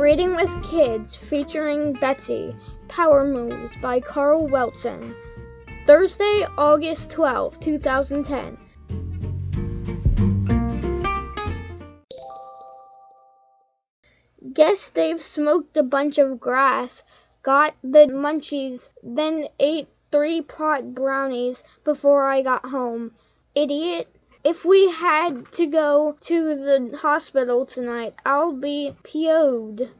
Reading with Kids featuring Betsy, Power Moves by Carl Welton. Thursday, August 12, 2010. Guess Dave smoked a bunch of grass, got the munchies, then ate three pot brownies before I got home. Idiot. If we had to go to the hospital tonight, I'll be PO'd.